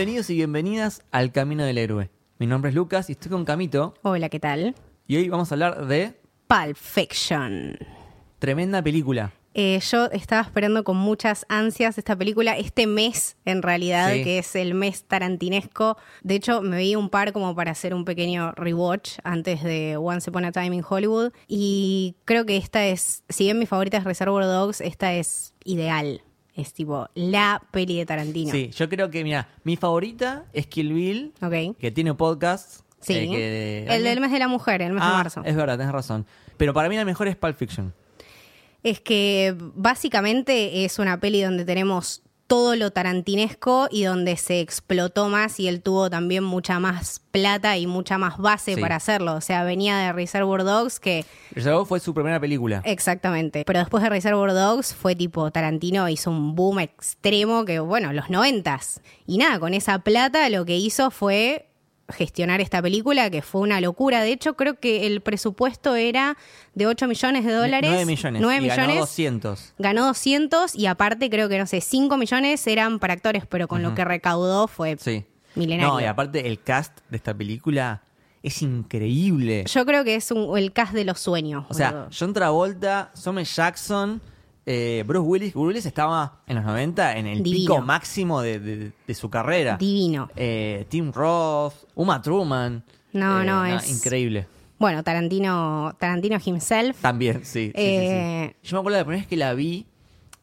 Bienvenidos y bienvenidas al Camino del Héroe. Mi nombre es Lucas y estoy con Camito Hola, ¿qué tal? y hoy vamos a hablar de Pulp Fiction. tremenda película. Eh, yo estaba esperando con muchas ansias esta película, este mes en realidad, Sí. que es el mes tarantinesco. De hecho, me vi un par como para hacer un pequeño rewatch antes de Once Upon a Time in Hollywood. Y creo que esta es, si bien mi favorita es Reservoir Dogs, esta es ideal. Es tipo la peli de Tarantino. Sí, yo creo que, mira, mi favorita es Kill Bill, Ok. que tiene podcast. Sí. eh, que- el del mes de la mujer, el mes de Ah, marzo. Es verdad, tenés razón. Pero para mí la mejor es Pulp Fiction. Es que básicamente es una peli donde tenemos todo lo tarantinesco y donde se explotó más y él tuvo también mucha más plata y mucha más base Sí. para hacerlo. O sea, venía de Reservoir Dogs que Reservoir fue su primera película. exactamente. Pero después de Reservoir Dogs fue tipo Tarantino hizo un boom extremo que bueno, los noventas. Y nada, con esa plata lo que hizo fue gestionar esta película que fue una locura. De hecho, creo que el presupuesto era de 8 millones de dólares. 9 millones. 9 y ganó millones. 200. Ganó 200 y aparte creo que, no sé, 5 millones eran para actores, pero con lo que recaudó fue Sí. milenario. No, y aparte el cast de esta película es increíble. Yo creo que es un- el cast de los sueños. O sea, boludo. John Travolta, Samuel Jackson, eh, Bruce Willis. Bruce Willis estaba en los 90 en el Divino. pico máximo de, de- de su carrera. divino. Eh, Tim Roth, Uma Truman. No, Eh, no, es- Increíble. Bueno, Tarantino, Tarantino himself. También, sí. sí, sí, sí. Yo me acuerdo la primera vez que la vi.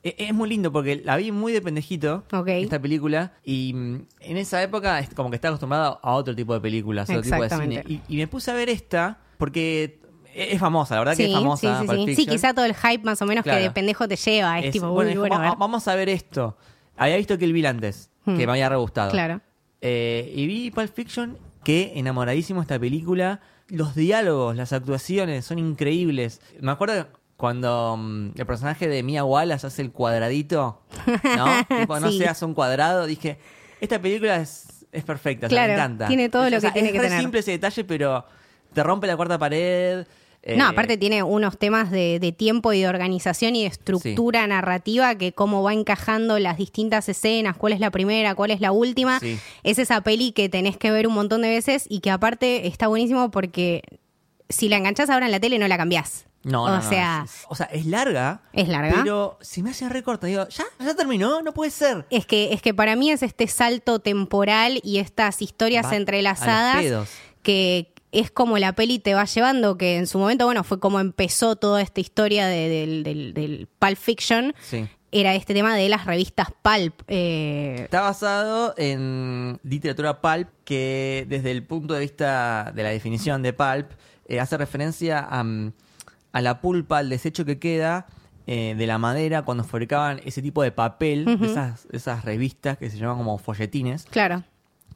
e- Es muy lindo porque la vi muy de pendejito, Ok. esta película, y mm, en esa época como que estaba acostumbrado a otro tipo de películas, a otro tipo de cine. Y me puse a ver esta porque es es famosa, la verdad que es famosa. sí, sí, quisa todo el hype más o menos Claro. que de pendejo te lleva. Es, Es- tipo, bueno, uy, es bueno, como, a ver. "Ah, vamos a ver esto. Había visto Kill Bill antes, Hmm. que me había re gustado. Claro. Eh, y vi Pulp Fiction, que enamoradísimo esta película. Los diálogos, las actuaciones son increíbles. Me acuerdo cuando mm, el personaje de Mia Wallace hace el cuadradito, ¿no? tipo, no Sí. se hace un cuadrado. Dije, esta película es, es perfecta, o sea, Claro, me encanta. tiene todo Es- lo o sea, que tiene es que tener. simple ese detalle, pero te rompe la cuarta pared. Eh, No, aparte tiene unos temas de, de tiempo y de organización y de estructura narrativa que cómo va encajando las distintas escenas, cuál es la primera, cuál es la última. Sí. Es esa peli que tenés que ver un montón de veces y que aparte está buenísimo porque si la enganchás ahora en la tele no la cambiás. No, o no, no, sea, es- o sea, es larga. Es larga. Pero si me hace recorta, digo, ¿ya? ¿Ya terminó? No puede ser. es que, es que para mí es este salto temporal y estas historias Va entrelazadas que es como la peli te va llevando, que en su momento, bueno, fue como empezó toda esta historia de- del, del, del Pulp Fiction. Sí. Era este tema de las revistas Pulp. eh, Está basado en literatura pulp que desde el punto de vista de la definición de pulp eh, hace referencia a, mm, a la pulpa, al desecho que queda eh, de la madera cuando fabricaban ese tipo de papel, de esas, esas revistas que se llaman como folletines, claro,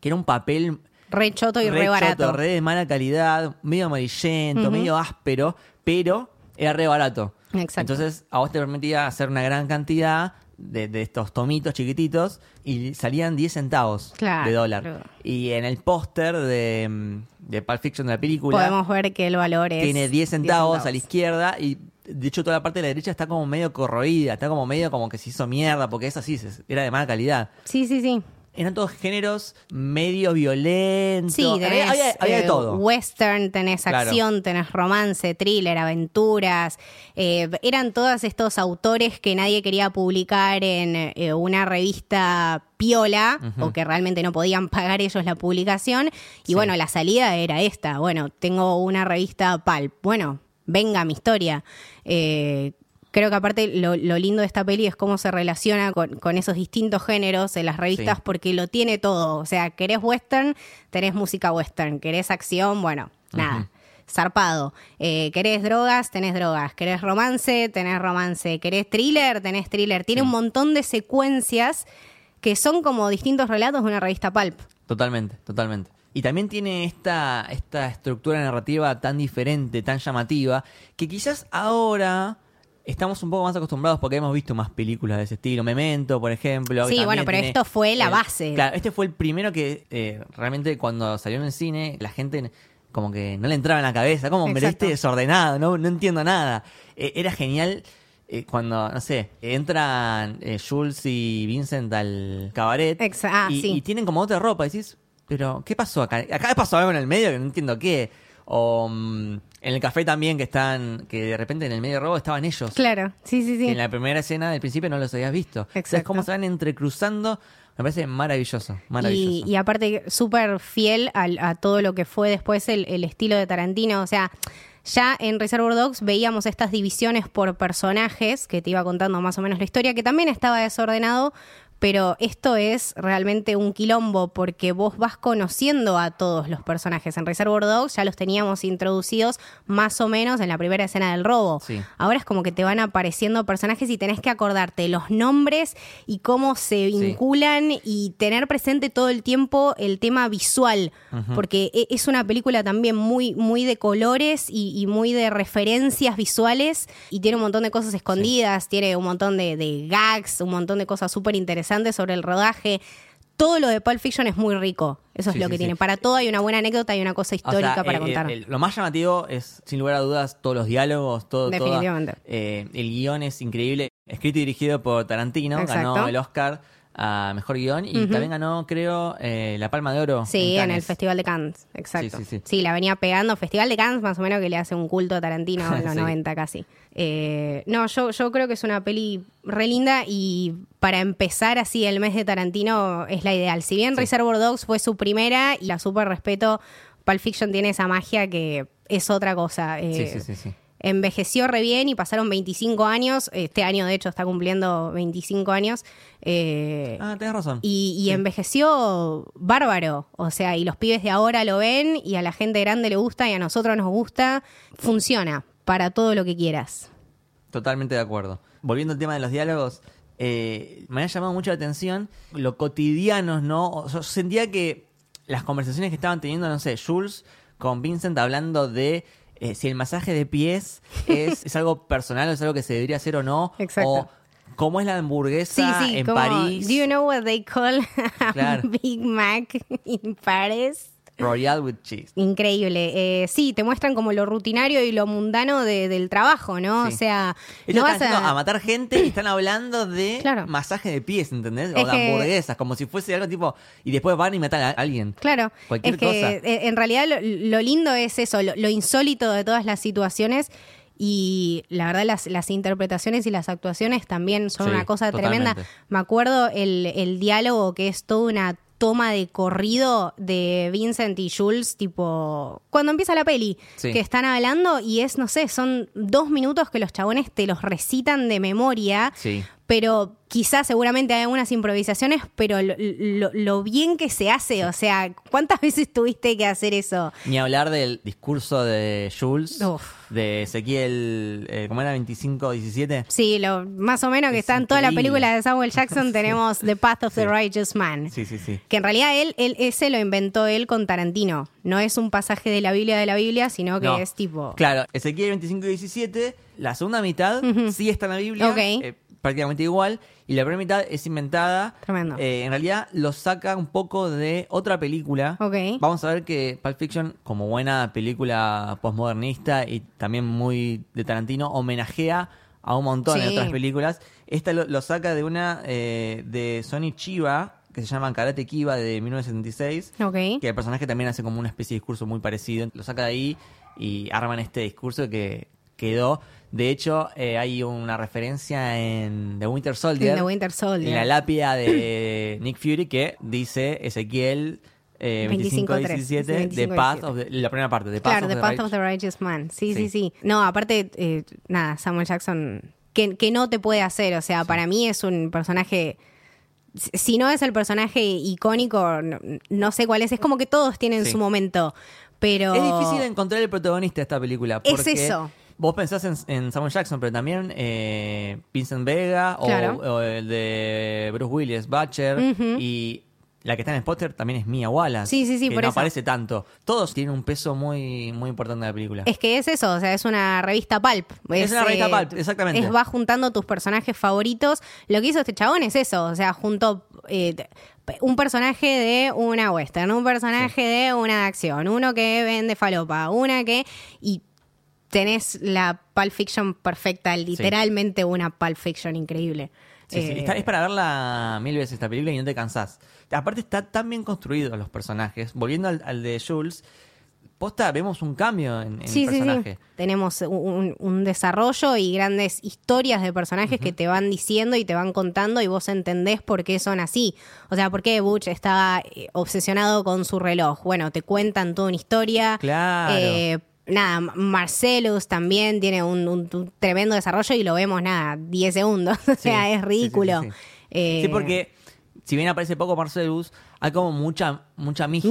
que era un papel re choto y re, re barato. choto, re de mala calidad, medio amarillento, medio áspero, pero era re barato. Exacto. Entonces a vos te permitía hacer una gran cantidad de, de estos tomitos chiquititos y salían 10 centavos Claro. de dólar. Y en el póster de, de Pulp Fiction de la película Podemos ver que el valor es. tiene 10 centavos, a la izquierda y de hecho toda la parte de la derecha está como medio corroída, está como medio como que se hizo mierda porque es así, era de mala calidad. Sí, sí, sí. Eran todos géneros medio violentos. Sí, había, tenés había- había de eh, todo. western, tenés Claro. acción, tenés romance, thriller, aventuras. Eh, eran todos estos autores que nadie quería publicar en eh, una revista piola o que realmente no podían pagar ellos la publicación. Y Sí. bueno, la salida era esta. Bueno, tengo una revista Pulp. Bueno, venga mi historia. Eh, Creo que aparte lo, lo lindo de esta peli es cómo se relaciona con, con esos distintos géneros en las revistas Sí. porque lo tiene todo. O sea, querés western, tenés música western. Querés acción, bueno, nada. Zarpado. Eh, querés drogas, tenés drogas. Querés romance, tenés romance. Querés thriller, tenés thriller. Tiene Sí. un montón de secuencias que son como distintos relatos de una revista pulp. Totalmente, totalmente. Y también tiene esta, esta estructura narrativa tan diferente, tan llamativa, que quizás ahora estamos un poco más acostumbrados porque hemos visto más películas de ese estilo. Memento, por ejemplo. Sí, bueno, pero tiene esto fue la base. Claro, este fue el primero que eh, realmente cuando salió en el cine, la gente como que no le entraba en la cabeza. Como, Exacto. este desordenado, no, no entiendo nada. Eh, era genial eh, cuando, no sé, entran Jules y Vincent al cabaret Exa- ah, y, sí. y tienen como otra ropa. Y decís, pero ¿qué pasó acá? Acá pasó algo en el medio que no entiendo qué. O mm, en el café también que están, que de repente en el medio robo estaban ellos. Claro, sí, sí, sí. Que en la primera escena del principio no los habías visto. Exacto. cómo se van entrecruzando, me parece maravilloso. Y, Maravilloso. y aparte, súper fiel al- a, todo lo que fue después el, el estilo de Tarantino. O sea, ya en Reservoir Dogs veíamos estas divisiones por personajes, que te iba contando más o menos la historia, que también estaba desordenado. Pero esto es realmente un quilombo porque vos vas conociendo a todos los personajes. En Reservoir Dogs ya los teníamos introducidos más o menos en la primera escena del robo. Sí. Ahora es como que te van apareciendo personajes y tenés que acordarte los nombres y cómo se vinculan y tener presente todo el tiempo el tema visual, porque e- es una película también muy, muy de colores y, y muy de referencias visuales y tiene un montón de cosas escondidas, tiene un montón de, de gags, un montón de cosas súper interesantes sobre el rodaje. Todo lo de Pulp Fiction es muy rico. Eso es Sí, lo que sí. tiene. Para todo hay una buena anécdota y una cosa O histórica sea, para eh, contar. el- lo más llamativo es, sin lugar a dudas, todos los diálogos, todo, toda- Definitivamente. eh, el guion es increíble. Escrito y dirigido por Tarantino, Exacto. ganó el Oscar a Mejor Guión y también ganó, creo, eh, la Palma de Oro. Sí, en, el. Festival de Cannes, exacto. Sí, Sí, sí, sí. la venía pegando. Festival de Cannes, más o menos, que le hace un culto a Tarantino en los Sí. 90 casi. Eh, no, yo, yo creo que es una peli re linda y para empezar así el mes de Tarantino es la ideal. Si bien Sí. Reservoir Dogs fue su primera y la super respeto, Pulp Fiction tiene esa magia que es otra cosa. Sí, Eh, sí, sí, sí. Envejeció re bien y pasaron 25 años. Este año, de hecho, está cumpliendo 25 años. Eh, Ah, tenés razón. y, y envejeció bárbaro. O sea, y los pibes de ahora lo ven y a la gente grande le gusta y a nosotros nos gusta. Funciona para todo lo que quieras. Totalmente de acuerdo. Volviendo al tema de los diálogos, eh, me ha llamado mucho la atención lo cotidianos, ¿no? O sea, yo sentía que las conversaciones que estaban teniendo, no sé, Jules con Vincent hablando de eh, si el masaje de pies es, es algo personal o es algo que se debería hacer o no. Exacto. O cómo es la Sí, hamburguesa sí, en como, París. Do you know what they call a Claro. Big Mac in Paris? Royal with cheese. Increíble. Eh, sí, te muestran como lo rutinario y lo mundano de- del trabajo, ¿no? Sí. O sea, Ellos no están vas yendo a... a... matar gente y están hablando de Claro. masaje de pies, ¿entendés? Es o de que- hamburguesas, como si fuese algo tipo... Y después van y matan a alguien. Claro, Cualquier es que cosa. eh, en realidad lo, lo lindo es eso, lo, lo insólito de todas las situaciones y la verdad las, las interpretaciones y las actuaciones también son Sí, una cosa totalmente. tremenda. Me acuerdo el, el diálogo que es toda una toma de corrido de Vincent y Jules, tipo, cuando empieza la peli, Sí. que están hablando y es, no sé, son dos minutos que los chabones te los recitan de memoria Sí. pero quizás seguramente hay algunas improvisaciones, pero lo, lo- lo bien que se hace, o sea, ¿cuántas veces tuviste que hacer eso? Ni hablar del discurso de Jules, Uf. de Ezequiel, eh, ¿cómo era? 25-17. Sí, lo, más o menos que Es está en toda la película de Samuel Jackson tenemos The Path of the. Righteous Man. Sí, sí, sí. Que en realidad él, él, ese lo inventó él con Tarantino. No es un pasaje de la Biblia de la Biblia, sino que No. es tipo... Claro, Ezequiel 25-17, la segunda mitad sí está en la Biblia, Ok. eh, prácticamente igual, y la primera mitad es inventada. Tremendo. Eh, en realidad lo saca un poco de otra película. Ok. Vamos a ver que Pulp Fiction, como buena película postmodernista y también muy de Tarantino, homenajea a un montón de Sí. otras películas. Esta lo, lo saca de una eh, de Sony Chiba, que se llama Karate Kiba de 1976. Ok. Que el personaje también hace como una especie de discurso muy parecido. Lo saca de ahí y arman este discurso que quedó. De hecho, eh, hay una referencia en The Winter Soldier. En The Winter Soldier. En la lápida de Nick Fury que dice Ezequiel eh, 25-3, 25-17 de 25-17. Path of the- la primera parte, de Path Claro, of The the Path of the Righteous Man. Sí, sí, Sí. sí. No, aparte, eh, nada, Samuel Jackson, que, que no te puede hacer. O sea, para mí es un personaje. si- no es el personaje icónico, no, no sé cuál es. Es como que todos tienen Sí. su momento. Pero. Es difícil encontrar el protagonista de esta película. Es eso. Vos pensás en, en Samuel Jackson, pero también eh, Vincent Vega o, Claro. o el de Bruce Willis, Butcher. Y la que está en el póster también es Mia Wallace. Sí, sí, sí, que por no eso. aparece tanto. Todos tienen un peso muy, muy importante en la película. Es que es eso, o sea, es una revista pulp. Es una revista pulp, exactamente. Es va juntando tus personajes favoritos. Lo que hizo este chabón es eso, o sea, juntó eh, un personaje de una western, un personaje de una de acción, uno que vende falopa, una que... Y tenés la Pulp Fiction perfecta, literalmente una Pulp Fiction increíble. Sí, sí, Eh, está- es para verla mil veces esta película y no te cansás. Aparte está tan bien construido los personajes. Volviendo al, al de Jules, posta vemos un cambio en, en Sí, el sí, personaje. sí. Tenemos un, un desarrollo y grandes historias de personajes que te van diciendo y te van contando y vos entendés por qué son así. O sea, por qué Butch estaba eh, obsesionado con su reloj. Bueno, te cuentan toda una historia. Claro. Eh, nada, Marcellus también tiene un, un- un tremendo desarrollo y lo vemos, nada, 10 segundos. O sea, Sí, es ridículo. sí. Eh, Sí, porque si bien aparece poco Marcelus, hay como mucha mucha mística,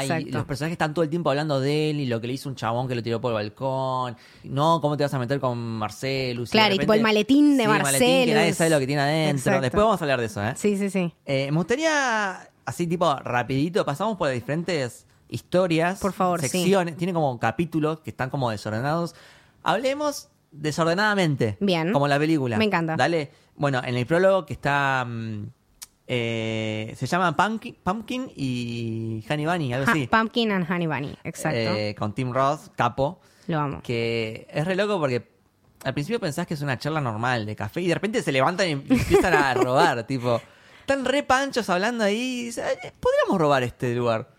Mística, y los personajes están todo el tiempo hablando de él y lo que le hizo un chabón que lo tiró por el balcón. No, ¿cómo te vas a meter con Marcelus? Claro, y tipo el maletín de el maletín que nadie Marcelus. sabe lo que tiene adentro. Exacto. Después vamos a hablar de eso, ¿eh? Sí, sí, sí. Eh, me gustaría, así tipo rapidito, pasamos por las diferentes historias, Por favor, sí. secciones, tiene como capítulos que están como desordenados. Hablemos desordenadamente. Bien. Como la película. Me encanta. Dale. Bueno, en el prólogo que está... mm, eh, se llama Pumpkin, Pumpkin y Honey Bunny, algo Ha- así. Pumpkin and Honey Bunny, exacto. Eh, con Tim Roth, capo. Lo amo. Que es re loco porque al principio pensás que es una charla normal de café y de repente se levantan y empiezan a robar, tipo. Están re panchos hablando ahí y dicen, "Ay, podríamos robar este lugar.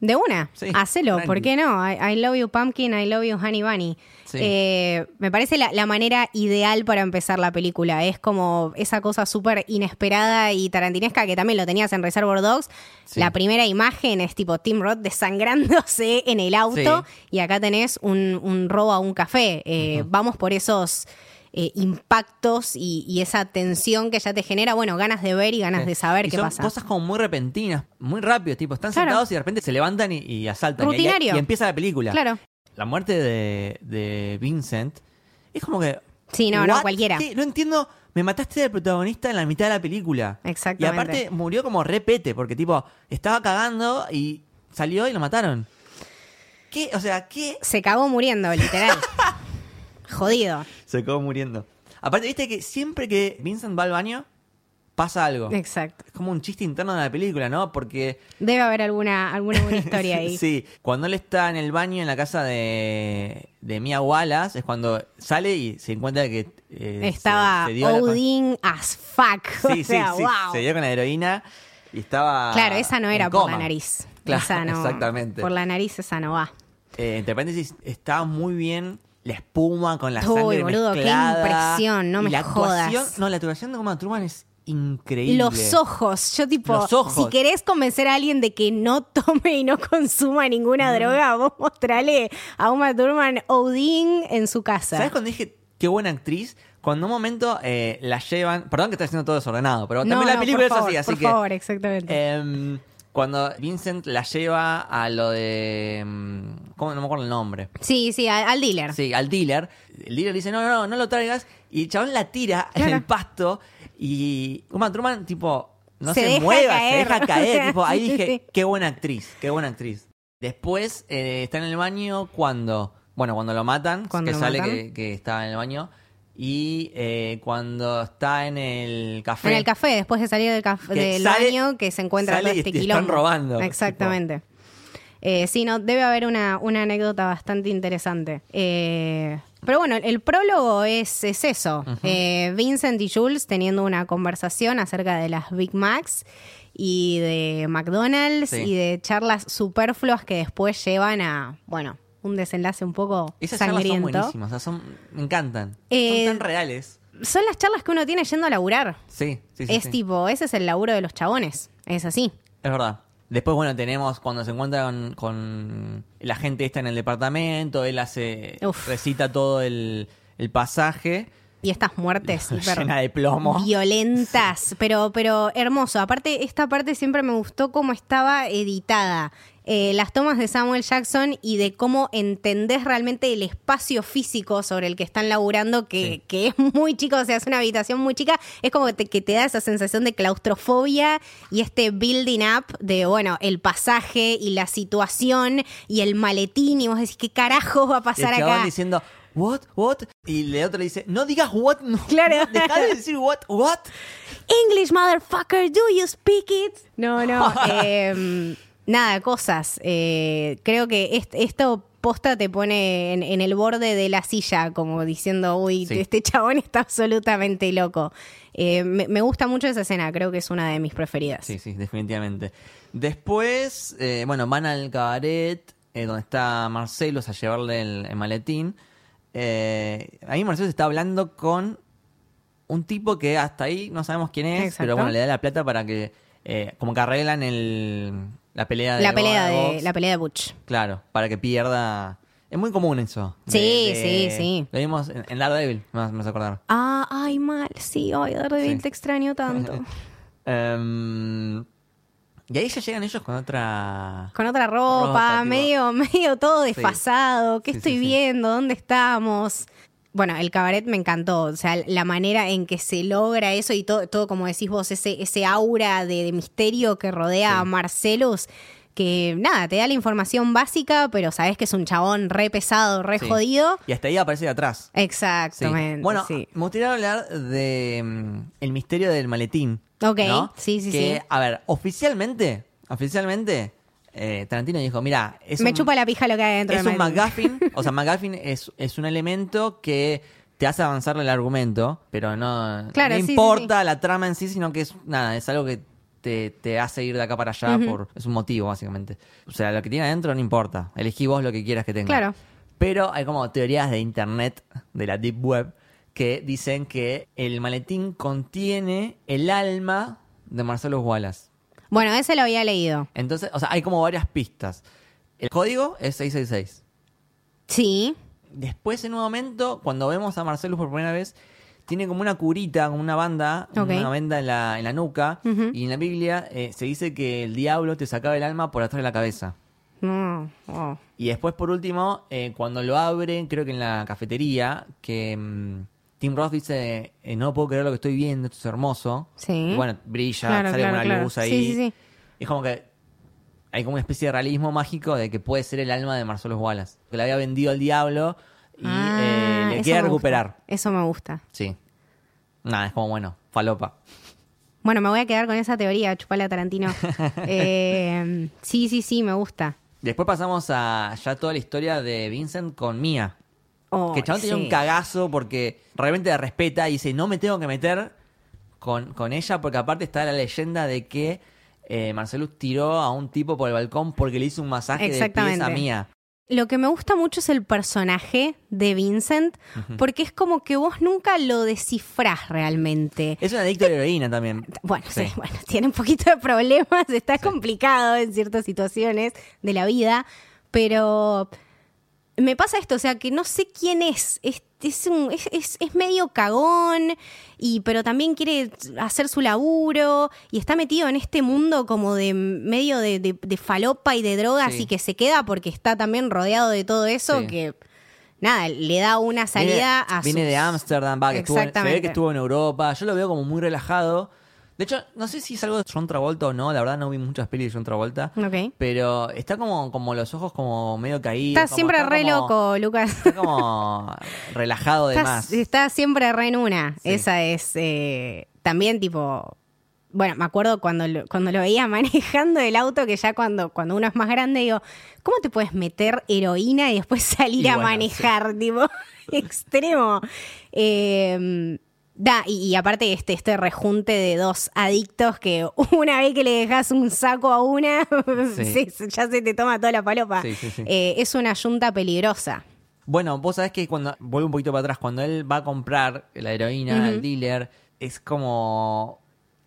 De una, Sí, hacelo, tranqui. ¿por qué no? I, I love you pumpkin, I love you honey bunny. Sí. Eh, me parece la, la manera ideal para empezar la película. Es como esa cosa súper inesperada y tarantinesca que también lo tenías en Reservoir Dogs. Sí. La primera imagen es tipo Tim Roth desangrándose en el auto y acá tenés un, un robo a un café. Eh, Vamos por esos eh, impactos y, y esa tensión que ya te genera, bueno, ganas de ver y ganas de saber Y qué son pasa. cosas como muy repentinas, muy rápido, tipo, están Claro. sentados y de repente se levantan y, y asaltan. Rutinario. Y, empieza la película. Claro. La muerte de, de Vincent es como que. Sí, no, no, cualquiera. ¿Qué? No entiendo. Me mataste al protagonista en la mitad de la película. Exactamente. Y aparte murió como repete, porque tipo, estaba cagando y salió y lo mataron. ¿Qué? O sea, ¿qué? Se cagó muriendo, literal. Jodido. Se acabó muriendo. Aparte, viste que siempre que Vincent va al baño, pasa algo. Exacto. Es como un chiste interno de la película, ¿no? Porque Debe haber alguna, alguna buena historia ahí. Sí, cuando él está en el baño en la casa de, de Mia Wallace, es cuando sale y se encuentra que eh, Estaba se, se dio la- Odin as fuck. Sí, o sea, sí, sí, wow. se dio con la heroína y estaba. Claro, esa no era por la nariz. Claro, Esa no- exactamente. Por la nariz esa no va. Eh, entre paréntesis, estaba muy bien la espuma con la Uy, sangre boludo, qué mezclada. impresión, no me la actuación, jodas. No, la actuación de Uma Truman es increíble. Los ojos. Yo tipo, Los ojos. si querés convencer a alguien de que no tome y no consuma ninguna droga, vos mostrale a Uma Thurman Odin en su casa. ¿Sabes cuando dije qué buena actriz? Cuando un momento eh, la llevan. Perdón que estoy haciendo todo desordenado, pero No, también la no, película por es favor, así, así por que. favor, exactamente. Em, cuando Vincent la lleva a lo de. em, ¿Cómo? No me acuerdo el nombre. sí, sí, al, al dealer. Sí, al dealer. El dealer dice: No, no, no, no lo traigas. Y el chabón la tira en Claro. el pasto. Y Uma Truman, tipo, no Se se, deja mueva, caer. se deja caer. tipo, ahí Sí, dije. Qué buena actriz, qué buena actriz. Después eh, está en el baño cuando. Bueno, cuando lo matan, Cuando que lo sale matan. que, que está en el baño. Y eh, cuando está en el café. En el café, después de salir del, caf- Que del sale- baño, que se encuentra sale todo y este te quilombo. están robando, Exactamente. Eh, sí, no, debe haber una, una anécdota bastante interesante. Eh, pero bueno, el prólogo es, es eso. Eh, Vincent y Jules teniendo una conversación acerca de las Big Macs y de McDonald's Sí. y de charlas superfluas que después llevan a, bueno, un desenlace un poco Esas charlas son buenísimas, o sea, son, me encantan. Eh, son tan reales. Son las charlas que uno tiene yendo a laburar. Sí, sí, sí. es sí. tipo, ese es el laburo de los chabones. Es así. Es verdad. Después, bueno, tenemos cuando se encuentra con, la gente esta en el departamento, él hace, Uf. recita todo el, el pasaje. Y estas muertes hiper Llena de plomo. violentas, pero, pero hermoso. Aparte, esta parte siempre me gustó cómo estaba editada. Eh, las tomas de Samuel Jackson y de cómo entendés realmente el espacio físico sobre el que están laburando, que, Sí. que es muy chico, o sea, es una habitación muy chica, es como que te, que te da esa sensación de claustrofobia y este building up de, bueno, el pasaje y la situación y el maletín, y vos decís, ¿qué carajo va a el pasar acá? diciendo, what, what? Y el otro le dice, no digas what, no. Claro. no, Deja de decir what, what. English, motherfucker, do you speak it? No, no. eh, nada, cosas. Eh, creo que est- esto posta te pone en, en el borde de la silla, como diciendo, uy, Sí. este chabón está absolutamente loco. Eh, me, me gusta mucho esa escena, creo que es una de mis preferidas. Sí, sí, definitivamente. Después, eh, bueno, van al cabaret eh, donde está Marcelos a llevarle el, el maletín. Ahí Marcelos está hablando con un tipo que hasta ahí no sabemos quién es, Exacto. pero bueno, le da la plata para que, como que arreglan el, la pelea de La pelea de, la pelea de Butch. Claro, para que pierda. Es muy común eso. Sí, de- sí, sí. Lo vimos en, en Daredevil, me vas me vas a acordar. Ah, ay, mal, sí, ay, Daredevil, Sí. te extraño tanto. Em, y ahí ya llegan ellos con otra. Con otra ropa, medio, medio todo desfasado. ¿Qué Sí, estoy viendo? ¿Dónde estamos? Bueno, el cabaret me encantó. O sea, la manera en que se logra eso y todo, todo como decís vos, ese, ese aura de, de misterio que rodea Sí. a Marcelus. Que nada, te da la información básica, pero sabes que es un chabón re pesado, re Sí. jodido. Y hasta ahí aparece de atrás. Sí. Exactamente. Bueno, sí. me gustaría hablar de mm, el misterio del maletín. Ok, ¿no? sí, sí, que, sí. A ver, oficialmente, oficialmente, eh, Tarantino dijo, mira, es Me un, chupa la pija lo que hay dentro es un. McGuffin. o sea, McGuffin es, es un elemento que te hace avanzar el argumento, pero no, Claro, no sí, sí, importa la trama en sí, sino que es nada, es algo que te, te hace ir de acá para allá por es un motivo básicamente. O sea, lo que tiene adentro no importa. Elegí vos lo que quieras que tenga. Claro. Pero hay como teorías de internet, de la deep web, que dicen que el maletín contiene el alma de Marcelo Wallace. Bueno, ese lo había leído. Entonces, o sea, hay como varias pistas. El código es 666. Sí. Después, en un momento, cuando vemos a Marcelo por primera vez, tiene como una curita, como una banda, Ok. una venda en la, en la nuca. Y en la Biblia eh, se dice que el diablo te sacaba el alma por atrás de la cabeza. Oh. Y después, por último, eh, cuando lo abren, creo que en la cafetería, que mm, Tim Roth dice, eh, no puedo creer lo que estoy viendo, esto es hermoso. Sí. Y bueno, brilla, Claro, sale claro, una claro. luz ahí. Sí, sí, sí. Es como que hay como una especie de realismo mágico de que puede ser el alma de Marcelo Wallace. Que le había vendido al diablo y Ah, eh, le eso quiere me gusta. recuperar. Eso me gusta. Sí. Nada, es como bueno, falopa. Bueno, me voy a quedar con esa teoría, chupala Tarantino. Eh, sí, sí, sí, me gusta. Después pasamos a ya toda la historia de Vincent con Mia. Oh, que chabón tenía sí. un cagazo porque realmente la respeta y dice, no me tengo que meter con, con ella porque aparte está la leyenda de que eh, Marcelus tiró a un tipo por el balcón porque le hizo un masaje de pies Exactamente. a Mia. Lo que me gusta mucho es el personaje de Vincent, porque es como que vos nunca lo descifrás realmente. Es un adicto a la heroína también. Bueno, sí. Sí. bueno, tiene un poquito de problemas, está complicado en ciertas situaciones de la vida, pero me pasa esto, o sea, que no sé quién es, es, es, un- es, es- es medio cagón, y, pero también quiere hacer su laburo, y está metido en este mundo como de medio de, de- de falopa y de drogas, Sí. y que se queda porque está también rodeado de todo eso, Sí. que nada, le da una salida viene, a Viene sus- de Ámsterdam, va, que estuvo en- se ve que estuvo en Europa. Yo lo veo como muy relajado. De hecho, no sé si es algo de John Travolta o no, la verdad no vi muchas pelis de John Travolta. Ok. Pero está como, como los ojos como medio caídos. Está como siempre re como- loco, Lucas. Está como relajado de Está, más. está siempre re en una. Sí. Esa es eh, también tipo. Bueno, me acuerdo cuando lo, cuando lo veía manejando el auto, que ya cuando, cuando uno es más grande, digo, ¿cómo te puedes meter heroína y después salir Y a bueno, manejar? Tipo, extremo. Eh, da, y, y aparte este, este rejunte de dos adictos que una vez que le dejas un saco a una, Sí. se- ya se te toma toda la palopa. Sí, sí, sí. Eh, es una yunta peligrosa. Bueno, vos sabés que cuando, vuelvo un poquito para atrás, cuando él va a comprar la heroína al dealer, es como...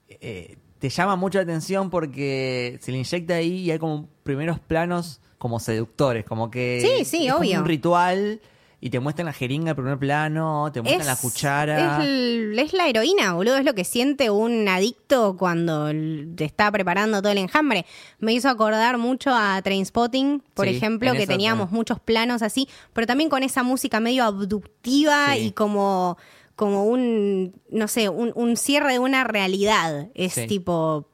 eh, te llama mucho la atención porque se le inyecta ahí y hay como primeros planos como seductores, como que... Sí, sí, es obvio. un ritual y te muestran la jeringa en primer plano, te muestran la cuchara. Es, es la heroína, boludo. Es lo que siente un adicto cuando te está preparando todo el enjambre. Me hizo acordar mucho a Trainspotting, por Sí, ejemplo, que teníamos también. muchos planos así, pero también con esa música medio abductiva Sí. y como, como un, no sé, un, un cierre de una realidad. Es Sí. tipo.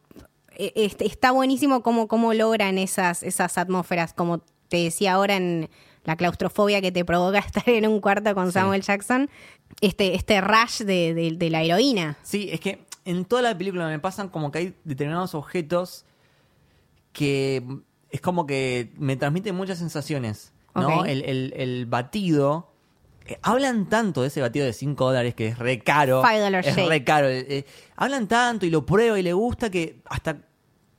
e- está buenísimo cómo, cómo logran esas, esas atmósferas, como te decía ahora en la claustrofobia que te provoca estar en un cuarto con Sí. Samuel Jackson, este, este rush de, de- de la heroína. Sí, es que en toda la película me pasan como que hay determinados objetos que es como que me transmiten muchas sensaciones. ¿no? El, el- el batido. eh, hablan tanto de ese batido de 5 dólares que es re caro. Five dollar es shake. re caro. eh, eh, hablan tanto y lo prueba y le gusta que hasta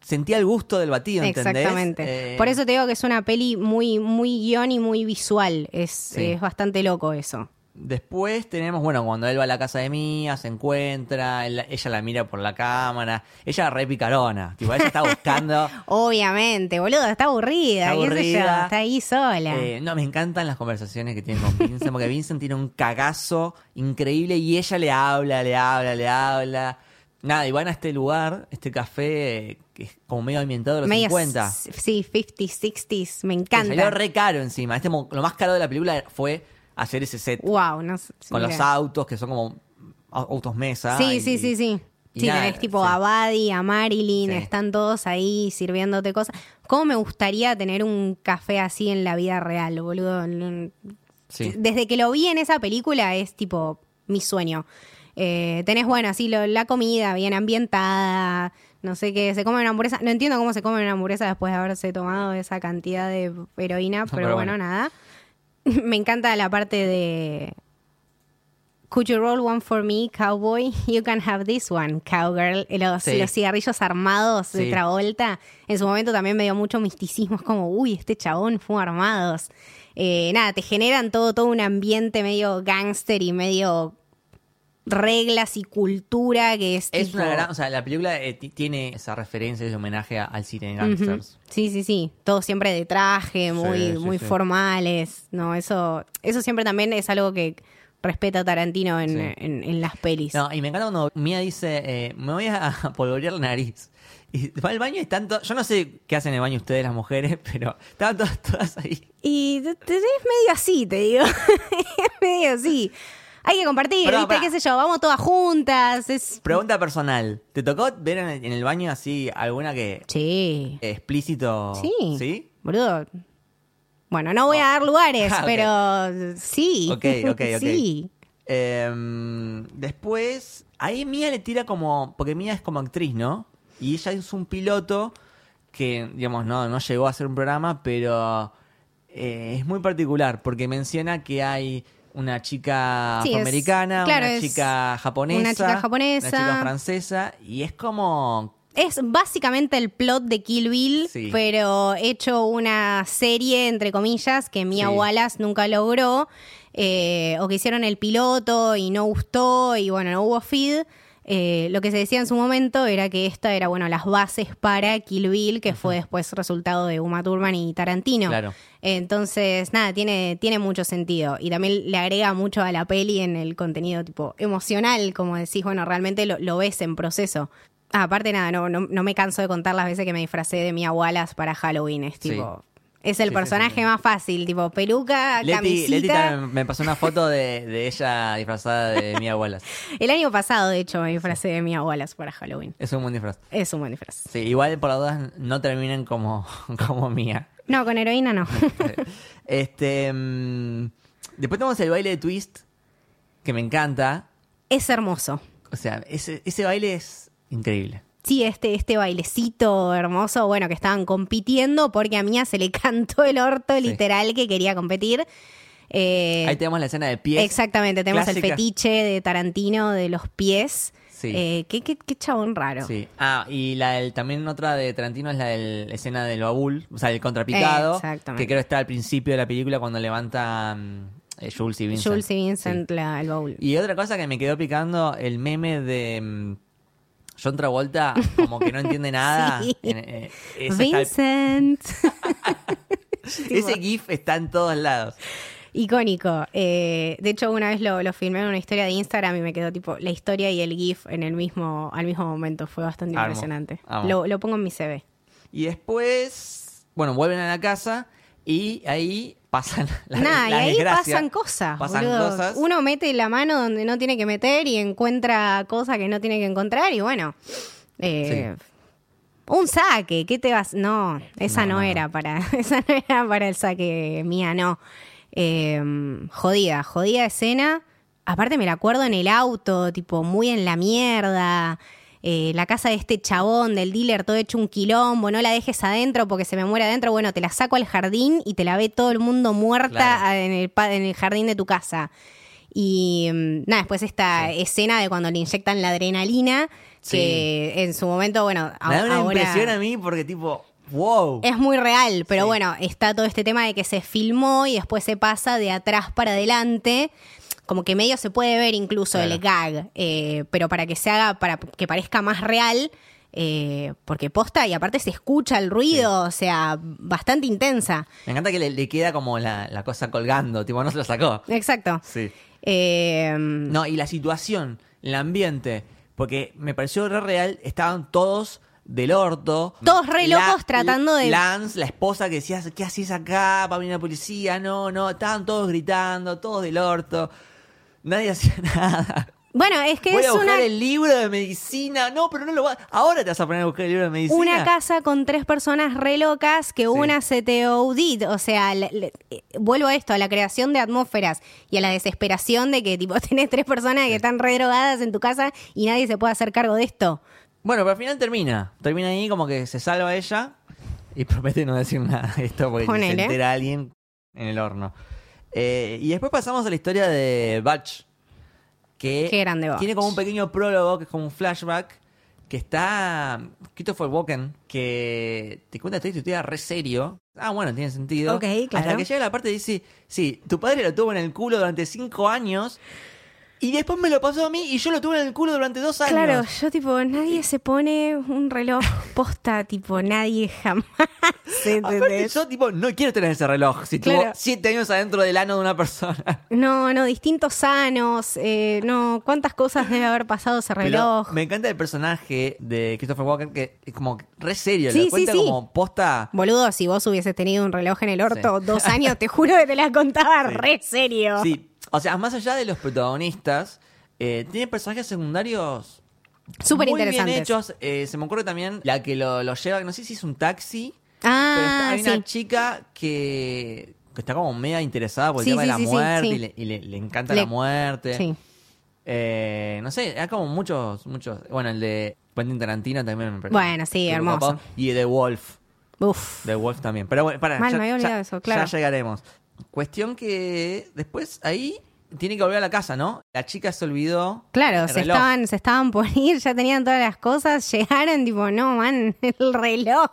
sentía el gusto del batido, ¿entendés? Exactamente. Eh, Por eso te digo que es una peli muy, muy guion y muy visual. Es, Sí. es bastante loco eso. Después tenemos, bueno, cuando él va a la casa de Mía, se encuentra, él- ella la mira por la cámara, ella re picarona, tipo, ella está buscando... Obviamente, boludo, está aburrida, Está qué sé yo, aburrida. está ahí sola. Eh, no, me encantan las conversaciones que tiene con Vincent, porque Vincent tiene un cagazo increíble y ella le habla, le habla, le habla. Nada, y van a este lugar, este café, eh, que es como medio ambientado de los Medio 50. s- Sí, 50s, 60s, me Que encanta. salió re caro encima. Este, lo más caro de la película fue hacer ese set Wow, no sé. con los autos, que son como au- autos mesa. Sí, y- sí, sí, sí. y Sí, nada, tenés tipo sí. a Buddy, a Marilyn, Sí. están todos ahí sirviéndote cosas. ¿Cómo me gustaría tener un café así en la vida real, boludo? Sí. Desde que lo vi en esa película es tipo mi sueño. Eh, tenés, bueno, así lo- la comida bien ambientada, no sé qué, se come una hamburguesa. No entiendo cómo se come una hamburguesa después de haberse tomado esa cantidad de heroína, pero, Pero bueno, bueno. nada. Me encanta la parte de Could you roll one for me, cowboy? You can have this one, cowgirl. Los, Sí. los cigarrillos armados de. Travolta. En su momento también me dio mucho misticismo. Es como, uy, este chabón fue armados. Eh, nada, te generan todo, todo un ambiente medio gángster y medio reglas y cultura que es, Es tipo- una gran, o sea, la película eh, ti- tiene esa referencia, ese homenaje a- al cine de gangsters. Sí, sí, sí. Todo siempre de traje, muy, sí, muy sí. formales. No, eso, eso siempre también es algo que respeta Tarantino en, en- en las pelis. No, y me encanta cuando Mía dice, eh, me voy a polvorear la nariz. Y va al baño y están Yo no sé qué hacen en el baño ustedes, las mujeres, pero estaban todas, todas ahí. Y te- te- es medio así, te digo. es medio así. Hay que compartir, Pero, ¿viste? ¿Qué sé yo? Vamos todas juntas. Es... Pregunta personal. ¿Te tocó ver en el, en el baño así alguna que Sí. explícito? Sí. ¿Sí? Boludo. Bueno, no voy a dar lugares, Ah, pero sí. Ok, ok, ok. Sí. Em, después, ahí Mía le tira como. Porque Mía es como actriz, ¿no? Y ella es un piloto que, digamos, no, no llegó a hacer un programa, pero eh, es muy particular porque menciona que hay una chica Sí, es- afroamericana, claro, una chica japonesa, una chica japonesa. una chica francesa, y es como. Es básicamente el plot de Kill Bill, Sí. pero hecho una serie, entre comillas, que Mia Sí. Wallace nunca logró, eh, o que hicieron el piloto y no gustó, y bueno, no hubo feed. Eh, lo que se decía en su momento era que esta era, bueno, las bases para Kill Bill, que fue después resultado de Uma Thurman y Tarantino. Claro. Entonces, nada, tiene, tiene mucho sentido. Y también le agrega mucho a la peli en el contenido tipo emocional, como decís, bueno, realmente lo, lo ves en proceso. Ah, aparte, nada, no, no, no me canso de contar las veces que me disfracé de Mia Wallace para Halloween. Es Sí. Es el Sí, personaje sí, sí. más fácil, tipo peluca, Leti, camisita. Leti también me pasó una foto de, de ella disfrazada de Mia Wallace. El año pasado, de hecho, me disfracé de Mia Wallace para Halloween. Es un buen disfraz. Es un buen disfraz. Sí, igual por las dudas no terminen como, como Mía. No, con heroína no. Este. mm, después tenemos el baile de twist, que me encanta. es hermoso. O sea, ese, ese baile es increíble. Sí, este, este bailecito hermoso, bueno, que estaban compitiendo porque a Mía se le cantó el orto literal que quería competir. Eh, Ahí tenemos la escena de pies. exactamente, tenemos el fetiche de Tarantino de los pies. Sí. Eh, qué, qué- qué chabón raro. Sí. Ah, y la del- también otra de Tarantino es la de la escena del baúl, o sea, del contrapicado. Exactamente. Que creo que está al principio de la película cuando levantan eh, Jules y Vincent. Jules y Vincent, Sí. la- el baúl. Y otra cosa que me quedó picando, el meme de mm, John Travolta, como que no entiende nada. Sí. Eh, Vincent. ese GIF está en todos lados. Icónico. Eh, de hecho, una vez lo, lo filmé en una historia de Instagram y me quedó tipo la historia y el GIF en el mismo, al mismo momento. Fue bastante Amo, impresionante. amo. Lo, lo pongo en mi CV. Y después, bueno, vuelven a la casa y ahí pasan las Nada, y las ahí pasan cosas. Pasan boludo. cosas. Uno mete la mano donde no tiene que meter y encuentra cosas que no tiene que encontrar y bueno. eh, Un saque, ¿qué te vas? No, esa No, no, no, era para, esa no era para el saque mía, no. Eh, jodida, jodida escena. Aparte me la acuerdo en el auto, tipo muy en la mierda. Eh, la casa de este chabón, del dealer, todo hecho un quilombo, no la dejes adentro porque se me muere adentro, bueno, te la saco al jardín y te la ve todo el mundo muerta Claro. en, el, pa- en el jardín de tu casa. Y mm, nada, después esta escena de cuando le inyectan la adrenalina, que en su momento, bueno, Me da una ahora impresión a mí porque tipo, wow. es muy real, pero Sí. bueno, está todo este tema de que se filmó y después se pasa de atrás para adelante. Como que medio se puede ver incluso el gag, eh, pero para que se haga, para que parezca más real, eh, porque posta y aparte se escucha el ruido, o sea, bastante intensa. Me encanta que le, le queda como la, la cosa colgando, tipo, no se lo sacó. Exacto. Sí. Eh, No, y la situación, el ambiente, porque me pareció re real, estaban todos del orto. Todos re locos tratando de- Lance, la esposa que decía, ¿qué hacías acá? Va a venir la policía. No, no, estaban todos gritando, todos del orto. Nadie hacía nada. bueno, es que Voy es a buscar una, el libro de medicina. No, pero no lo va. Ahora te vas a poner a buscar el libro de medicina. una casa con tres personas re locas que Sí. una se te OD'd. O sea, le- le- eh, vuelvo a esto, a la creación de atmósferas y a la desesperación de que tipo tenés tres personas que están re drogadas en tu casa y nadie se puede hacer cargo de esto. Bueno, pero al final termina. Termina ahí como que se salva ella y promete no decir nada de esto porque Ponele. se entera alguien en el horno. Eh, y después pasamos a la historia de Batch. Que Qué grande Butch. tiene como un pequeño prólogo que es como un flashback. Que está Christopher Walken, que te cuenta esta historia re serio. Ah, bueno, tiene sentido. Ok, claro. Hasta que llega la parte y dice: Sí, tu padre lo tuvo en el culo durante cinco años. Y después me lo pasó a mí y yo lo tuve en el culo durante dos años. Claro, yo tipo, nadie se pone un reloj posta, tipo, nadie jamás. Aparte, ¿entendés? yo, tipo, no quiero tener ese reloj. Si Claro. tuvo siete años adentro del ano de una persona. No, no, distintos años, eh, no, cuántas cosas debe haber pasado ese Pero reloj. me encanta el personaje de Christopher Walken, que es como re serio. Sí, lo sí, cuenta sí. como posta. Boludo, si vos hubieses tenido un reloj en el orto Sí. dos años, te juro que te la contaba Sí. re serio. Sí, o sea, más allá de los protagonistas, eh, tiene personajes secundarios Súper muy bien interesantes. hechos. Eh, se me ocurre también la que lo, lo lleva, no sé si es un taxi, pero está- Ah, hay sí. una chica que, que está como media interesada por el Sí, tema sí, de la muerte y, le, y le- le encanta Le- la muerte. Sí. Eh, no sé, hay como muchos, muchos. Bueno, el de Quentin Tarantino también me parece. Bueno, sí, hermoso. Y The Wolf. Uf. The Wolf también. Pero bueno, para. Mal, ya, me había ya- olvidado eso, claro. ya llegaremos. Cuestión que después ahí tiene que volver a la casa, ¿no? La chica se olvidó. Claro, el se reloj. estaban, se estaban por ir, ya tenían todas las cosas, llegaron, tipo, no, man, el reloj.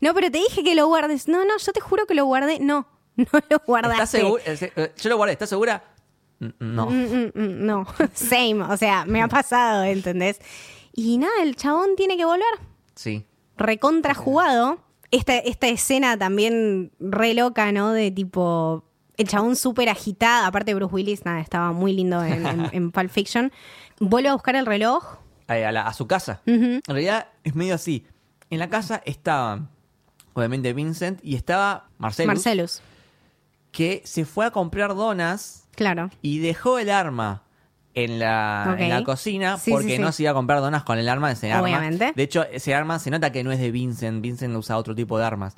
No, pero te dije que lo guardes. No, no, yo te juro que lo guardé. No, no lo guardaste. ¿Estás segura? Eh, Yo lo guardé, ¿estás segura? No. Mm, mm, mm, no, same, o sea, me ha pasado, ¿entendés? Y nada, el chabón tiene que volver. Sí. recontra jugado. Esta, esta escena también re loca, ¿no? De tipo. El chabón súper agitado. Aparte, Bruce Willis, nada, estaba muy lindo en, en, en Pulp Fiction. Vuelve a buscar el reloj. A, la- a su casa. En realidad es medio así. En la casa estaban, obviamente, Vincent y estaba Marcelus, Marcelus, que se fue a comprar donas claro. y dejó el arma en la, en la cocina Sí, porque sí, sí. no se iba a comprar donas con el arma de ese arma. Obviamente. De hecho, ese arma se nota que no es de Vincent. Vincent usa otro tipo de armas.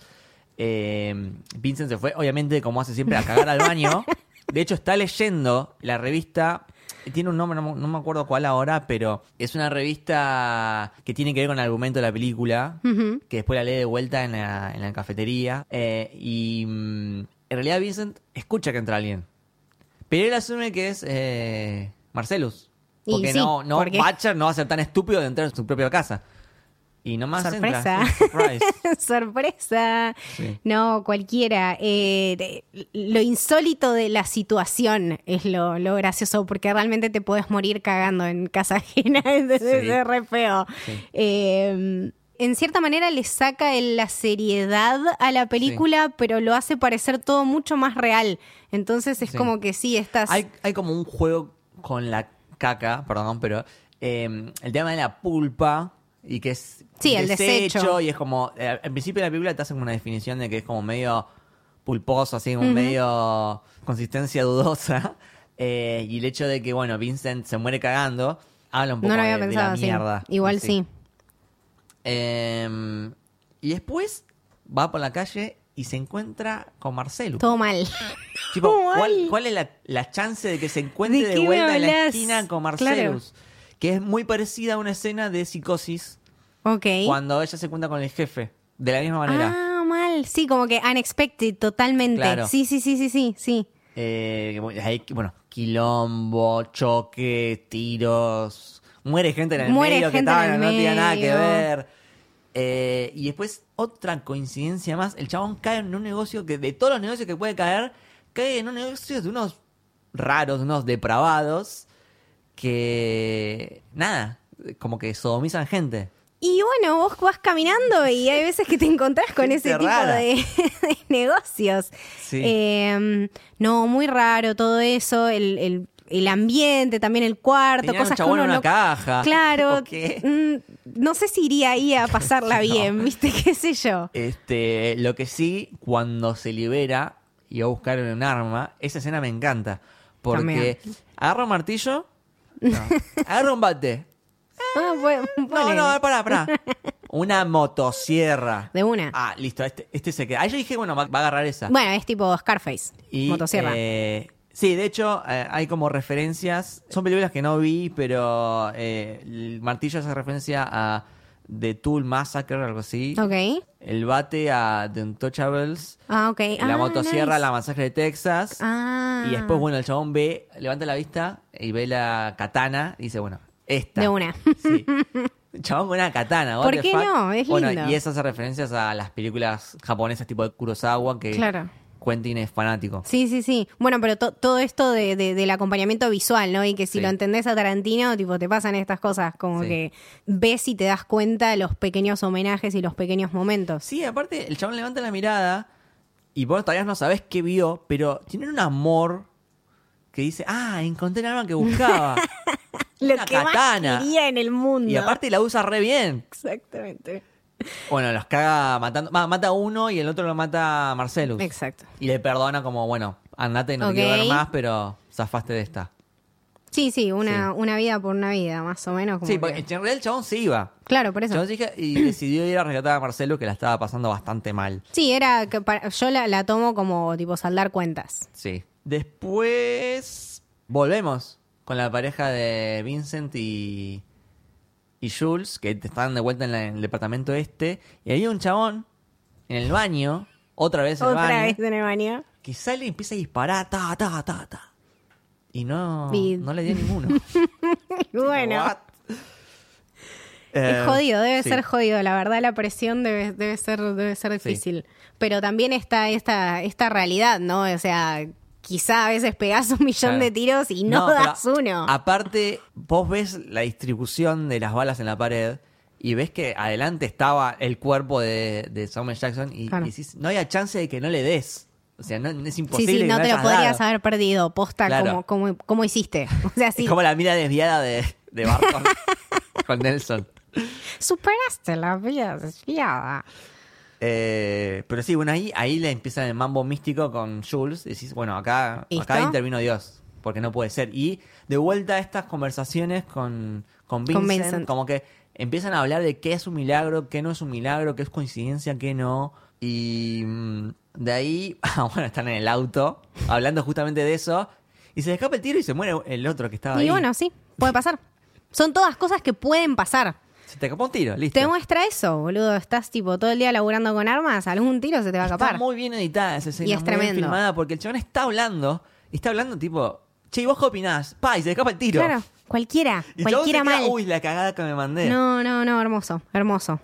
Eh, Vincent se fue, obviamente, como hace siempre, a cagar al baño. De hecho, está leyendo la revista. Tiene un nombre, no, me- no me acuerdo cuál ahora, pero es una revista que tiene que ver con el argumento de la película, que después la lee de vuelta en la, en la cafetería. Eh, y mm, en realidad Vincent escucha que entra alguien. Pero él asume que es eh, Marcelus. Porque sí, no, no porque- Butcher no va a ser tan estúpido de entrar en su propia casa. Y nomás Sorpresa. entra. Sorpresa. Sí. No, cualquiera. Eh, lo insólito de la situación es lo, lo gracioso, porque realmente te puedes morir cagando en casa ajena. Entonces Sí. es re feo. Eh, en cierta manera le saca la seriedad a la película, pero lo hace parecer todo mucho más real. Entonces es Sí. como que sí, estás. Hay, hay como un juego con la caca, perdón, pero eh, el tema de la pulpa y que es Sí, el desecho. y es como eh, al principio de la película te hacen una definición de que es como medio pulposo, así como medio consistencia dudosa Eh, y el hecho de que bueno Vincent se muere cagando habla un poco no lo de, había de pensado la mierda. Igual sí. Eh, y después va por la calle y se encuentra con Marcelo. Todo mal. Tipo, Todo ¿cuál, mal. cuál es la, la chance de que se encuentre ¿De vuelta en la esquina con Marcelus? que es muy parecida a una escena de psicosis Ok. cuando ella se cuenta con el jefe, de la misma manera. Ah, mal. Sí, como que unexpected, totalmente. Claro. Sí, sí, sí, sí, sí, sí. Eh, que, bueno, hay, bueno, quilombo, choque, tiros, muere gente en el Muere medio que estaba, en el no tenía nada que ver. Eh, y después, otra coincidencia más, el chabón cae en un negocio que de todos los negocios que puede caer, cae en un negocio de unos raros, de unos depravados, que nada, como que sodomizan gente. Y bueno, vos vas caminando y hay veces que te encontrás con ese tipo de, de negocios. Sí. Eh, no, muy raro todo eso, el, el- el ambiente, también el cuarto, Tenían un cosas que chabón uno en una no... caja. Claro, mm, no sé si iría ahí a pasarla bien, ¿viste? ¿Qué sé yo? Este, lo que sí, cuando se libera y va a buscar un arma, esa escena me encanta. Porque agarra un martillo, no, agarra un bate. Ah, bueno, No, no, pará, pará. Una motosierra. De una. Ah, listo, este, este se queda. Ahí yo dije, bueno, va, va a agarrar esa. Bueno, es tipo Scarface, Y, motosierra. eh, sí, de hecho, eh, hay como referencias. Son películas que no vi, pero eh, el martillo hace referencia a The Tool Massacre, algo así. ok. El bate a The Untouchables. Ah, ok. La Ah, motosierra, nice. la masacre de Texas. Ah. Y después, bueno, el chabón ve, levanta la vista y ve la katana y dice, bueno, esta. De una. Sí. Chabón con una katana. ¿Por qué fuck? no? Es bueno, lindo. y eso hace referencias a las películas japonesas tipo de Kurosawa que Claro. Quentin es fanático. Sí, sí, sí. Bueno, pero to- todo esto de, de- del acompañamiento visual, ¿no? Y que si Sí. lo entendés a Tarantino, tipo, te pasan estas cosas, como Sí. que ves y te das cuenta los pequeños homenajes y los pequeños momentos. Sí, aparte, el chabón levanta la mirada y vos todavía no sabés qué vio, pero tiene un amor que dice, ah, encontré el arma que buscaba. Lo Una que katana. más en el mundo. y aparte la usa re bien. Exactamente. Bueno, los caga matando. mata a uno y el otro lo mata a Marcelus. Exacto. Y le perdona como, bueno, andate, no te quiero Ok. ver más, pero zafaste de esta. Sí, sí, una, Sí. una vida por una vida, más o menos. Como Sí, que- porque en realidad el chabón se iba. Claro, por El eso. chabón se iba y decidió ir a rescatar a Marcelo, que la estaba pasando bastante mal. Sí, era que para- yo la, la tomo como tipo saldar cuentas. Sí. Después volvemos con la pareja de Vincent y, y Jules, que están de vuelta en, la- en el departamento este. Y había un chabón en el baño, otra vez en el Otra baño, vez en el baño. que sale y empieza a disparar, ta, ta, ta, ta. Y no, no le dio ninguno. Bueno, What? es Eh, jodido, debe sí. ser jodido. La verdad, la presión debe, debe ser, debe ser difícil. Pero también está esta, esta realidad, ¿no? O sea, quizá a veces pegás un millón Claro. de tiros y no, das uno. Aparte, vos ves la distribución de las balas en la pared y ves que adelante estaba el cuerpo de, de Samuel Jackson y, Claro. y decís, no hay chance de que no le des. O sea, no, es Sí, imposible. sí, que no te lo podrías dado. haber perdido. Posta, Claro. como, como, como hiciste. O sea, sí, Es como la mira desviada de, de Barton con Nelson. superaste la vida desviada. Eh, pero sí, bueno, ahí, ahí le empieza el mambo místico con Jules. Decís, bueno, acá, ¿Listo? acá intervino Dios, porque no puede ser. Y de vuelta a estas conversaciones con, con, Vincent, Con Vincent. como que empiezan a hablar de qué es un milagro, qué no es un milagro, qué es coincidencia, qué no. Y mm, de ahí, ah, bueno, están en el auto hablando justamente de eso. Y se le escapa el tiro y se muere el otro que estaba Y ahí. bueno, sí, puede pasar. Son todas cosas que pueden pasar. Se te escapó un tiro, listo. Te muestra eso, boludo. Estás tipo todo el día laburando con armas, algún tiro se te va a Está escapar. muy bien editada esa escena, Y es muy bien tremendo. filmada, porque el chabón está hablando, y está hablando tipo, che, ¿y vos qué opinás? Pa, y se le escapa el tiro. Claro, cualquiera, Y cualquiera queda, mal. Uy, la cagada que me mandé. No, no, no, hermoso, hermoso.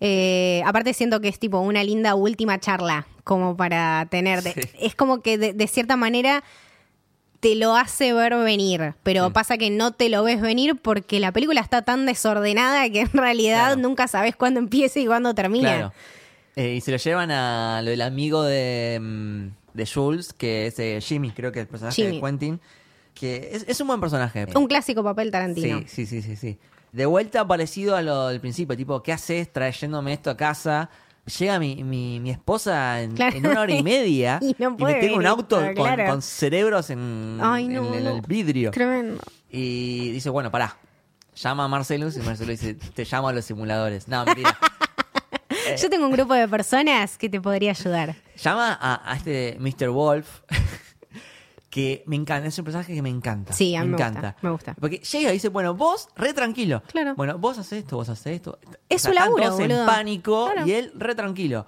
Eh, aparte siento que es tipo una linda última charla como para tener. de- Sí. Es como que de, de cierta manera te lo hace ver venir, pero Sí. pasa que no te lo ves venir porque la película está tan desordenada que en realidad Claro. nunca sabes cuándo empieza y cuándo termina. Claro. Eh, y se lo llevan a lo del amigo de, mm, de Jules, que es eh, Jimmy, creo que es el personaje Jimmy. de Quentin, que es, es un buen personaje. Un clásico papel Tarantino. Sí, sí, sí, sí, sí. De vuelta parecido a lo del principio, tipo, ¿qué haces trayéndome esto a casa? Llega mi, mi, mi esposa en, Claro. en una hora y media Y no me tiene un auto con, claro. con cerebros en, Ay, no, en el, vidrio. Tremendo. Y dice, bueno, pará. Llama a Marcelus y Marcelo dice, te llamo a los simuladores. No, mentira. Yo tengo un grupo de personas que te podría ayudar. Llama a, a este Mr. Wolf, que me encanta, es un personaje que me encanta. Sí, a mí me encanta. me gusta. Porque llega y dice, bueno, vos re tranquilo. Claro. Bueno, vos haces esto, vos haces esto. Es su laburo, todos en pánico Claro. y él re tranquilo.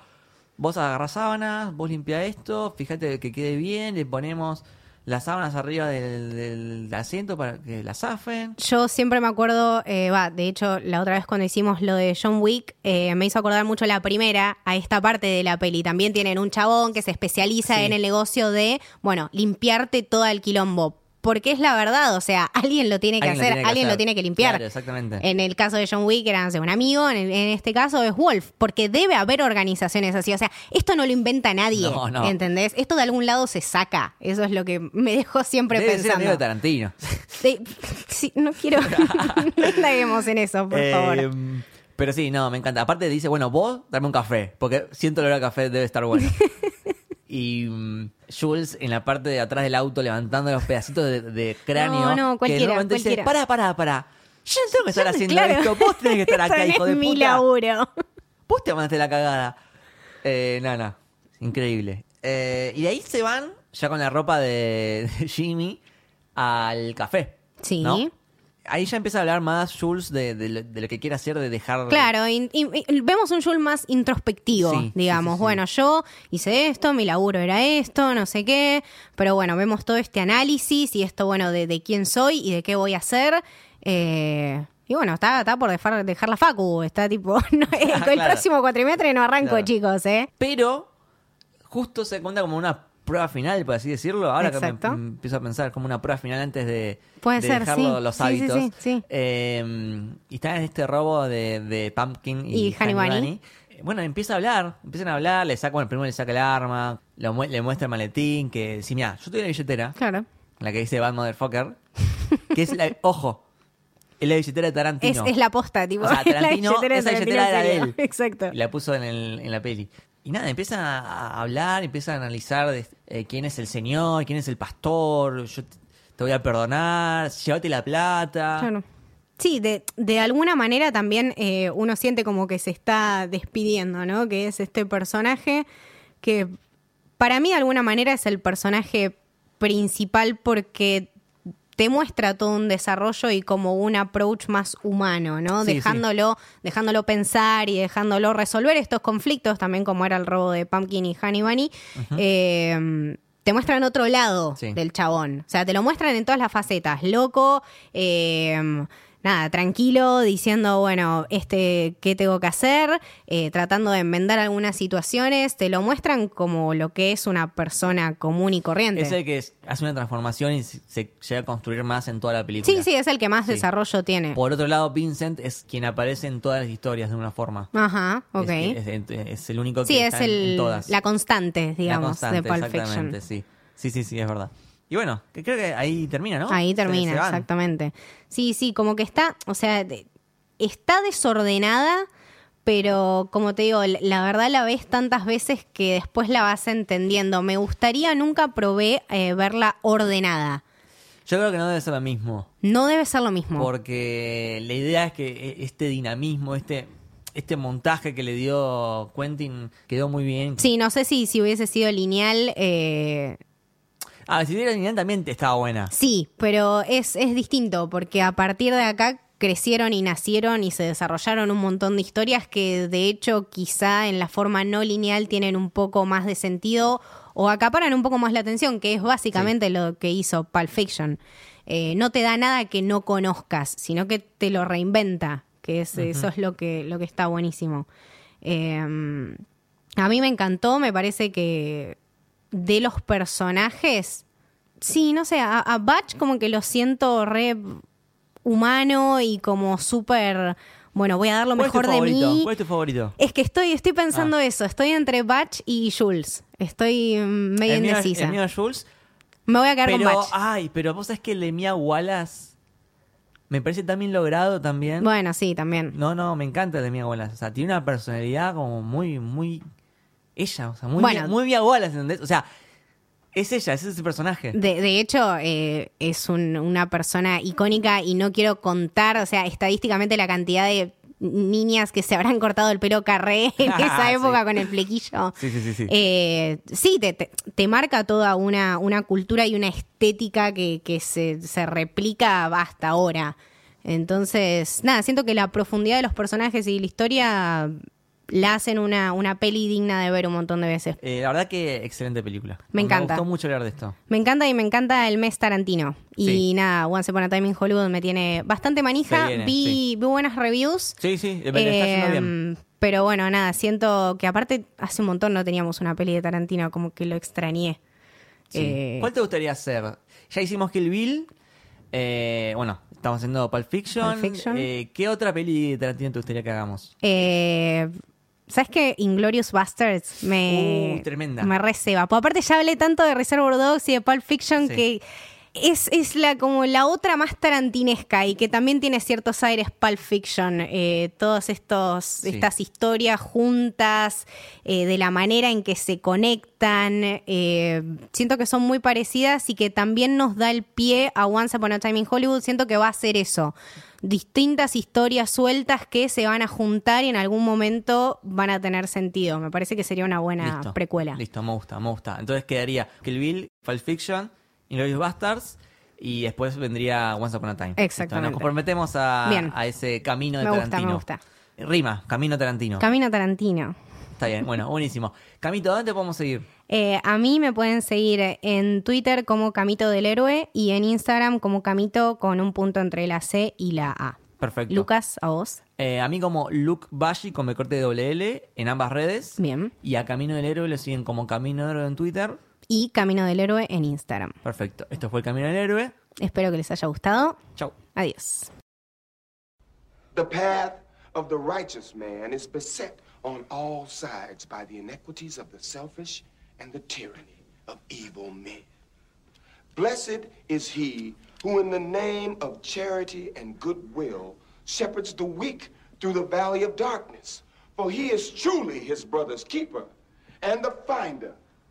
Vos agarrás sábanas, vos limpia esto, fíjate que quede bien, le ponemos las sábanas arriba del, del asiento para que la zafen. Yo siempre me acuerdo, eh, va, de hecho, la otra vez cuando hicimos lo de John Wick, eh, me hizo acordar mucho la primera a esta parte de la peli. También tienen un chabón que se especializa Sí. en el negocio de, bueno, limpiarte todo el quilombo. Porque es la verdad, o sea, alguien lo tiene que Alguien lo hacer, tiene que alguien hacer. lo tiene que limpiar. Claro, exactamente. En el caso de John Wick era no sé, un amigo, en, el- en este caso es Wolf, porque debe haber organizaciones así. O sea, esto no lo inventa nadie, No, no. ¿entendés? Esto de algún lado se saca. Eso es lo que me dejó siempre Debe ser pensando. amigo de Tarantino. Sí, sí, no quiero. no indaguemos en eso, por Eh, favor. Pero sí, no, me encanta. Aparte dice, bueno, vos dame un café, porque siento el olor a café, debe estar bueno. y mm, Jules en la parte de atrás del auto levantando los pedacitos de, de cráneo. No, no, que cualquiera, un momento dice, cualquiera. pará, pará, pará. Yo no tengo que estar haciendo Claro. esto, vos tenés que estar acá, hijo no de es mi puta. laburo. Vos te mandaste la cagada. Eh, no. Increíble. Eh, y de ahí se van, ya con la ropa de, de Jimmy, al café. Sí. ¿no? Ahí ya empieza a hablar más Jules de, de lo, de lo que quiere hacer, de dejar. Claro, y- y- y vemos un Jules más introspectivo, Sí, digamos. sí, sí. Bueno, yo hice esto, mi laburo era esto, no sé qué. Pero bueno, vemos todo este análisis y esto, bueno, de, de quién soy y de qué voy a hacer. Eh, y bueno, está, está por dejar, dejar la facu. Está tipo, no, el, el Claro. próximo cuatrimestre no arranco, Claro. chicos, ¿eh? Pero justo se cuenta como una prueba final, por así decirlo. Ahora que Exacto. me, me empiezo a pensar como una prueba final antes de, Puede de ser, dejar sí. lo- los Sí, hábitos. sí. Eh, y está en este robo de, de Pumpkin y, Y Honey Bunny. Eh, Bueno, empieza a hablar, empiezan a hablar, le saca, bueno, primero le saca el arma, lo mu- le muestra el maletín, que sí, mira, yo tengo la billetera, Claro. la que dice Bad Motherfucker, que es la, ojo, es la billetera de Es, Tarantino. es la posta, tipo. O sea, es la Tarantino, billetera de esa billetera era de él. Exacto. Y la puso en, el- en la peli. Y nada, empieza a hablar, empieza a analizar eh, quién es el señor, quién es el pastor, yo te, voy a perdonar, llévate la plata. Sí, de, de alguna manera también eh, uno siente como que se está despidiendo, ¿no? Que es este personaje que para mí de alguna manera es el personaje principal porque te muestra todo un desarrollo y como un approach más humano, ¿no? Sí, sí. dejándolo, dejándolo pensar y dejándolo resolver estos conflictos, también como era el robo de Pumpkin y Honey Bunny. eh, te muestran otro lado Sí. del chabón. O sea, te lo muestran en todas las facetas. Loco, eh, nada, tranquilo, diciendo, bueno, este, ¿qué tengo que hacer? Eh, tratando de enmendar algunas situaciones. Te lo muestran como lo que es una persona común y corriente. Es el que es- hace una transformación y se, llega a construir más en toda la película. Sí, sí, es el que más Sí. desarrollo tiene. Por otro lado, Vincent es quien aparece en todas las historias de una forma. Ajá, ok. Es, es- es el único que sí, es está en- en el, todas. la constante, digamos, La constante, de Pulp Fiction. sí. Sí, sí, sí, es verdad. Y bueno, que creo que ahí termina, ¿no? Ahí termina, se exactamente. Sí, sí, como que está, o sea, está desordenada, pero como te digo, la- la verdad la ves tantas veces que después la vas entendiendo. Me gustaría, nunca probé eh, verla ordenada. Yo creo que no debe ser lo mismo. No debe ser lo mismo. Porque la idea es que e- este dinamismo, este, este montaje que le dio Quentin quedó muy bien. Sí, no sé si, si hubiese sido lineal. eh, Ah, si era lineal también estaba buena. Sí, pero es, es distinto porque a partir de acá crecieron y nacieron y se desarrollaron un montón de historias que de hecho quizá en la forma no lineal tienen un poco más de sentido o acaparan un poco más la atención, que es básicamente lo que hizo Pulp Fiction. Eh, no te da nada que no conozcas, sino que te lo reinventa, que es, eso es lo que, lo que está buenísimo. Eh, a mí me encantó, me parece que de los personajes, sí, no sé, a, a Batch como que lo siento re humano y como súper, bueno, voy a dar lo ¿Cuál es tu mejor de mí. ¿Cuál es tu favorito? Es que estoy, estoy pensando Ah. eso, estoy entre Batch y Jules. Estoy mm, medio el mío, indecisa. el mío es Jules. Me voy a quedar con Pero, Batch. ay, pero vos sabés que el de Mia Wallace me parece tan bien logrado también. Bueno, sí, también. No, no, me encanta el de Mia Wallace. O sea, tiene una personalidad como muy, muy. Ella, o sea, muy, Bueno. Muy Wallace, ¿entendés? O sea, es ella, ese es ese personaje. De, de hecho, eh, es un- una persona icónica y no quiero contar, o sea, estadísticamente la cantidad de niñas que se habrán cortado el pelo carré en esa Sí. época con el flequillo. Sí, sí, sí, sí. Eh, sí, te, te- te marca toda una, una cultura y una estética que, que se, se replica hasta ahora. Entonces, nada, siento que la profundidad de los personajes y la historia la hacen una, una peli digna de ver un montón de veces. Eh, la verdad que excelente película. Me encanta. Me gustó mucho hablar de esto. Me encanta y me encanta el mes Tarantino. Y Sí. nada, Once Upon a Time in Hollywood me tiene bastante manija. Viene, vi, sí. vi buenas reviews. Sí, sí, me está yendo bien. Eh, Pero bueno, nada, siento que aparte hace un montón no teníamos una peli de Tarantino, como que lo extrañé. Sí. Eh, ¿Cuál te gustaría hacer? Ya hicimos Kill Bill. eh, bueno, estamos haciendo Pulp Fiction. Pulp Fiction. Eh, ¿Qué otra peli de Tarantino te gustaría que hagamos? eh, ¿Sabes qué? Inglorious Bastards me. Uh, tremenda. Me receba. Pues aparte ya hablé tanto de Reservoir Dogs y de Pulp Fiction Sí. que. Es, es la como la otra más tarantinesca y que también tiene ciertos aires Pulp Fiction. Eh, todas estos, Sí. estas historias juntas, eh, de la manera en que se conectan. eh, siento que son muy parecidas y que también nos da el pie a Once Upon a Time in Hollywood. Siento que va a ser eso. Distintas historias sueltas que se van a juntar y en algún momento van a tener sentido. Me parece que sería una buena Listo. precuela. Listo, me gusta, me gusta. Entonces quedaría Kill Bill, Pulp Fiction, Inglourious Bastards y después vendría Once Upon a Time. Exactamente. Nos comprometemos a, ese camino de Me gusta, me Tarantino. gusta. Rima, camino Tarantino. Camino Tarantino. Está bien, bueno, buenísimo. Camito, ¿dónde te podemos seguir? Eh, a mí me pueden seguir en Twitter como Camito del Héroe y en Instagram como Camito con un punto entre la C y la A. Perfecto. Lucas, a vos. Eh, a mí como Luke Bashi con B corte doble L en ambas redes. Bien. Y a Camino del Héroe lo siguen como Camino del Héroe en Twitter. Y Camino del Héroe en Instagram. Perfecto. Esto fue el Camino del Héroe. Espero que les haya gustado. Chau. Adiós. The path of the righteous man is beset on all sides by the inequities of the selfish and the tyranny of evil men. Blessed is he who, in the name of charity and goodwill, shepherds the weak through the valley of darkness. For he is truly his brother's keeper and the finder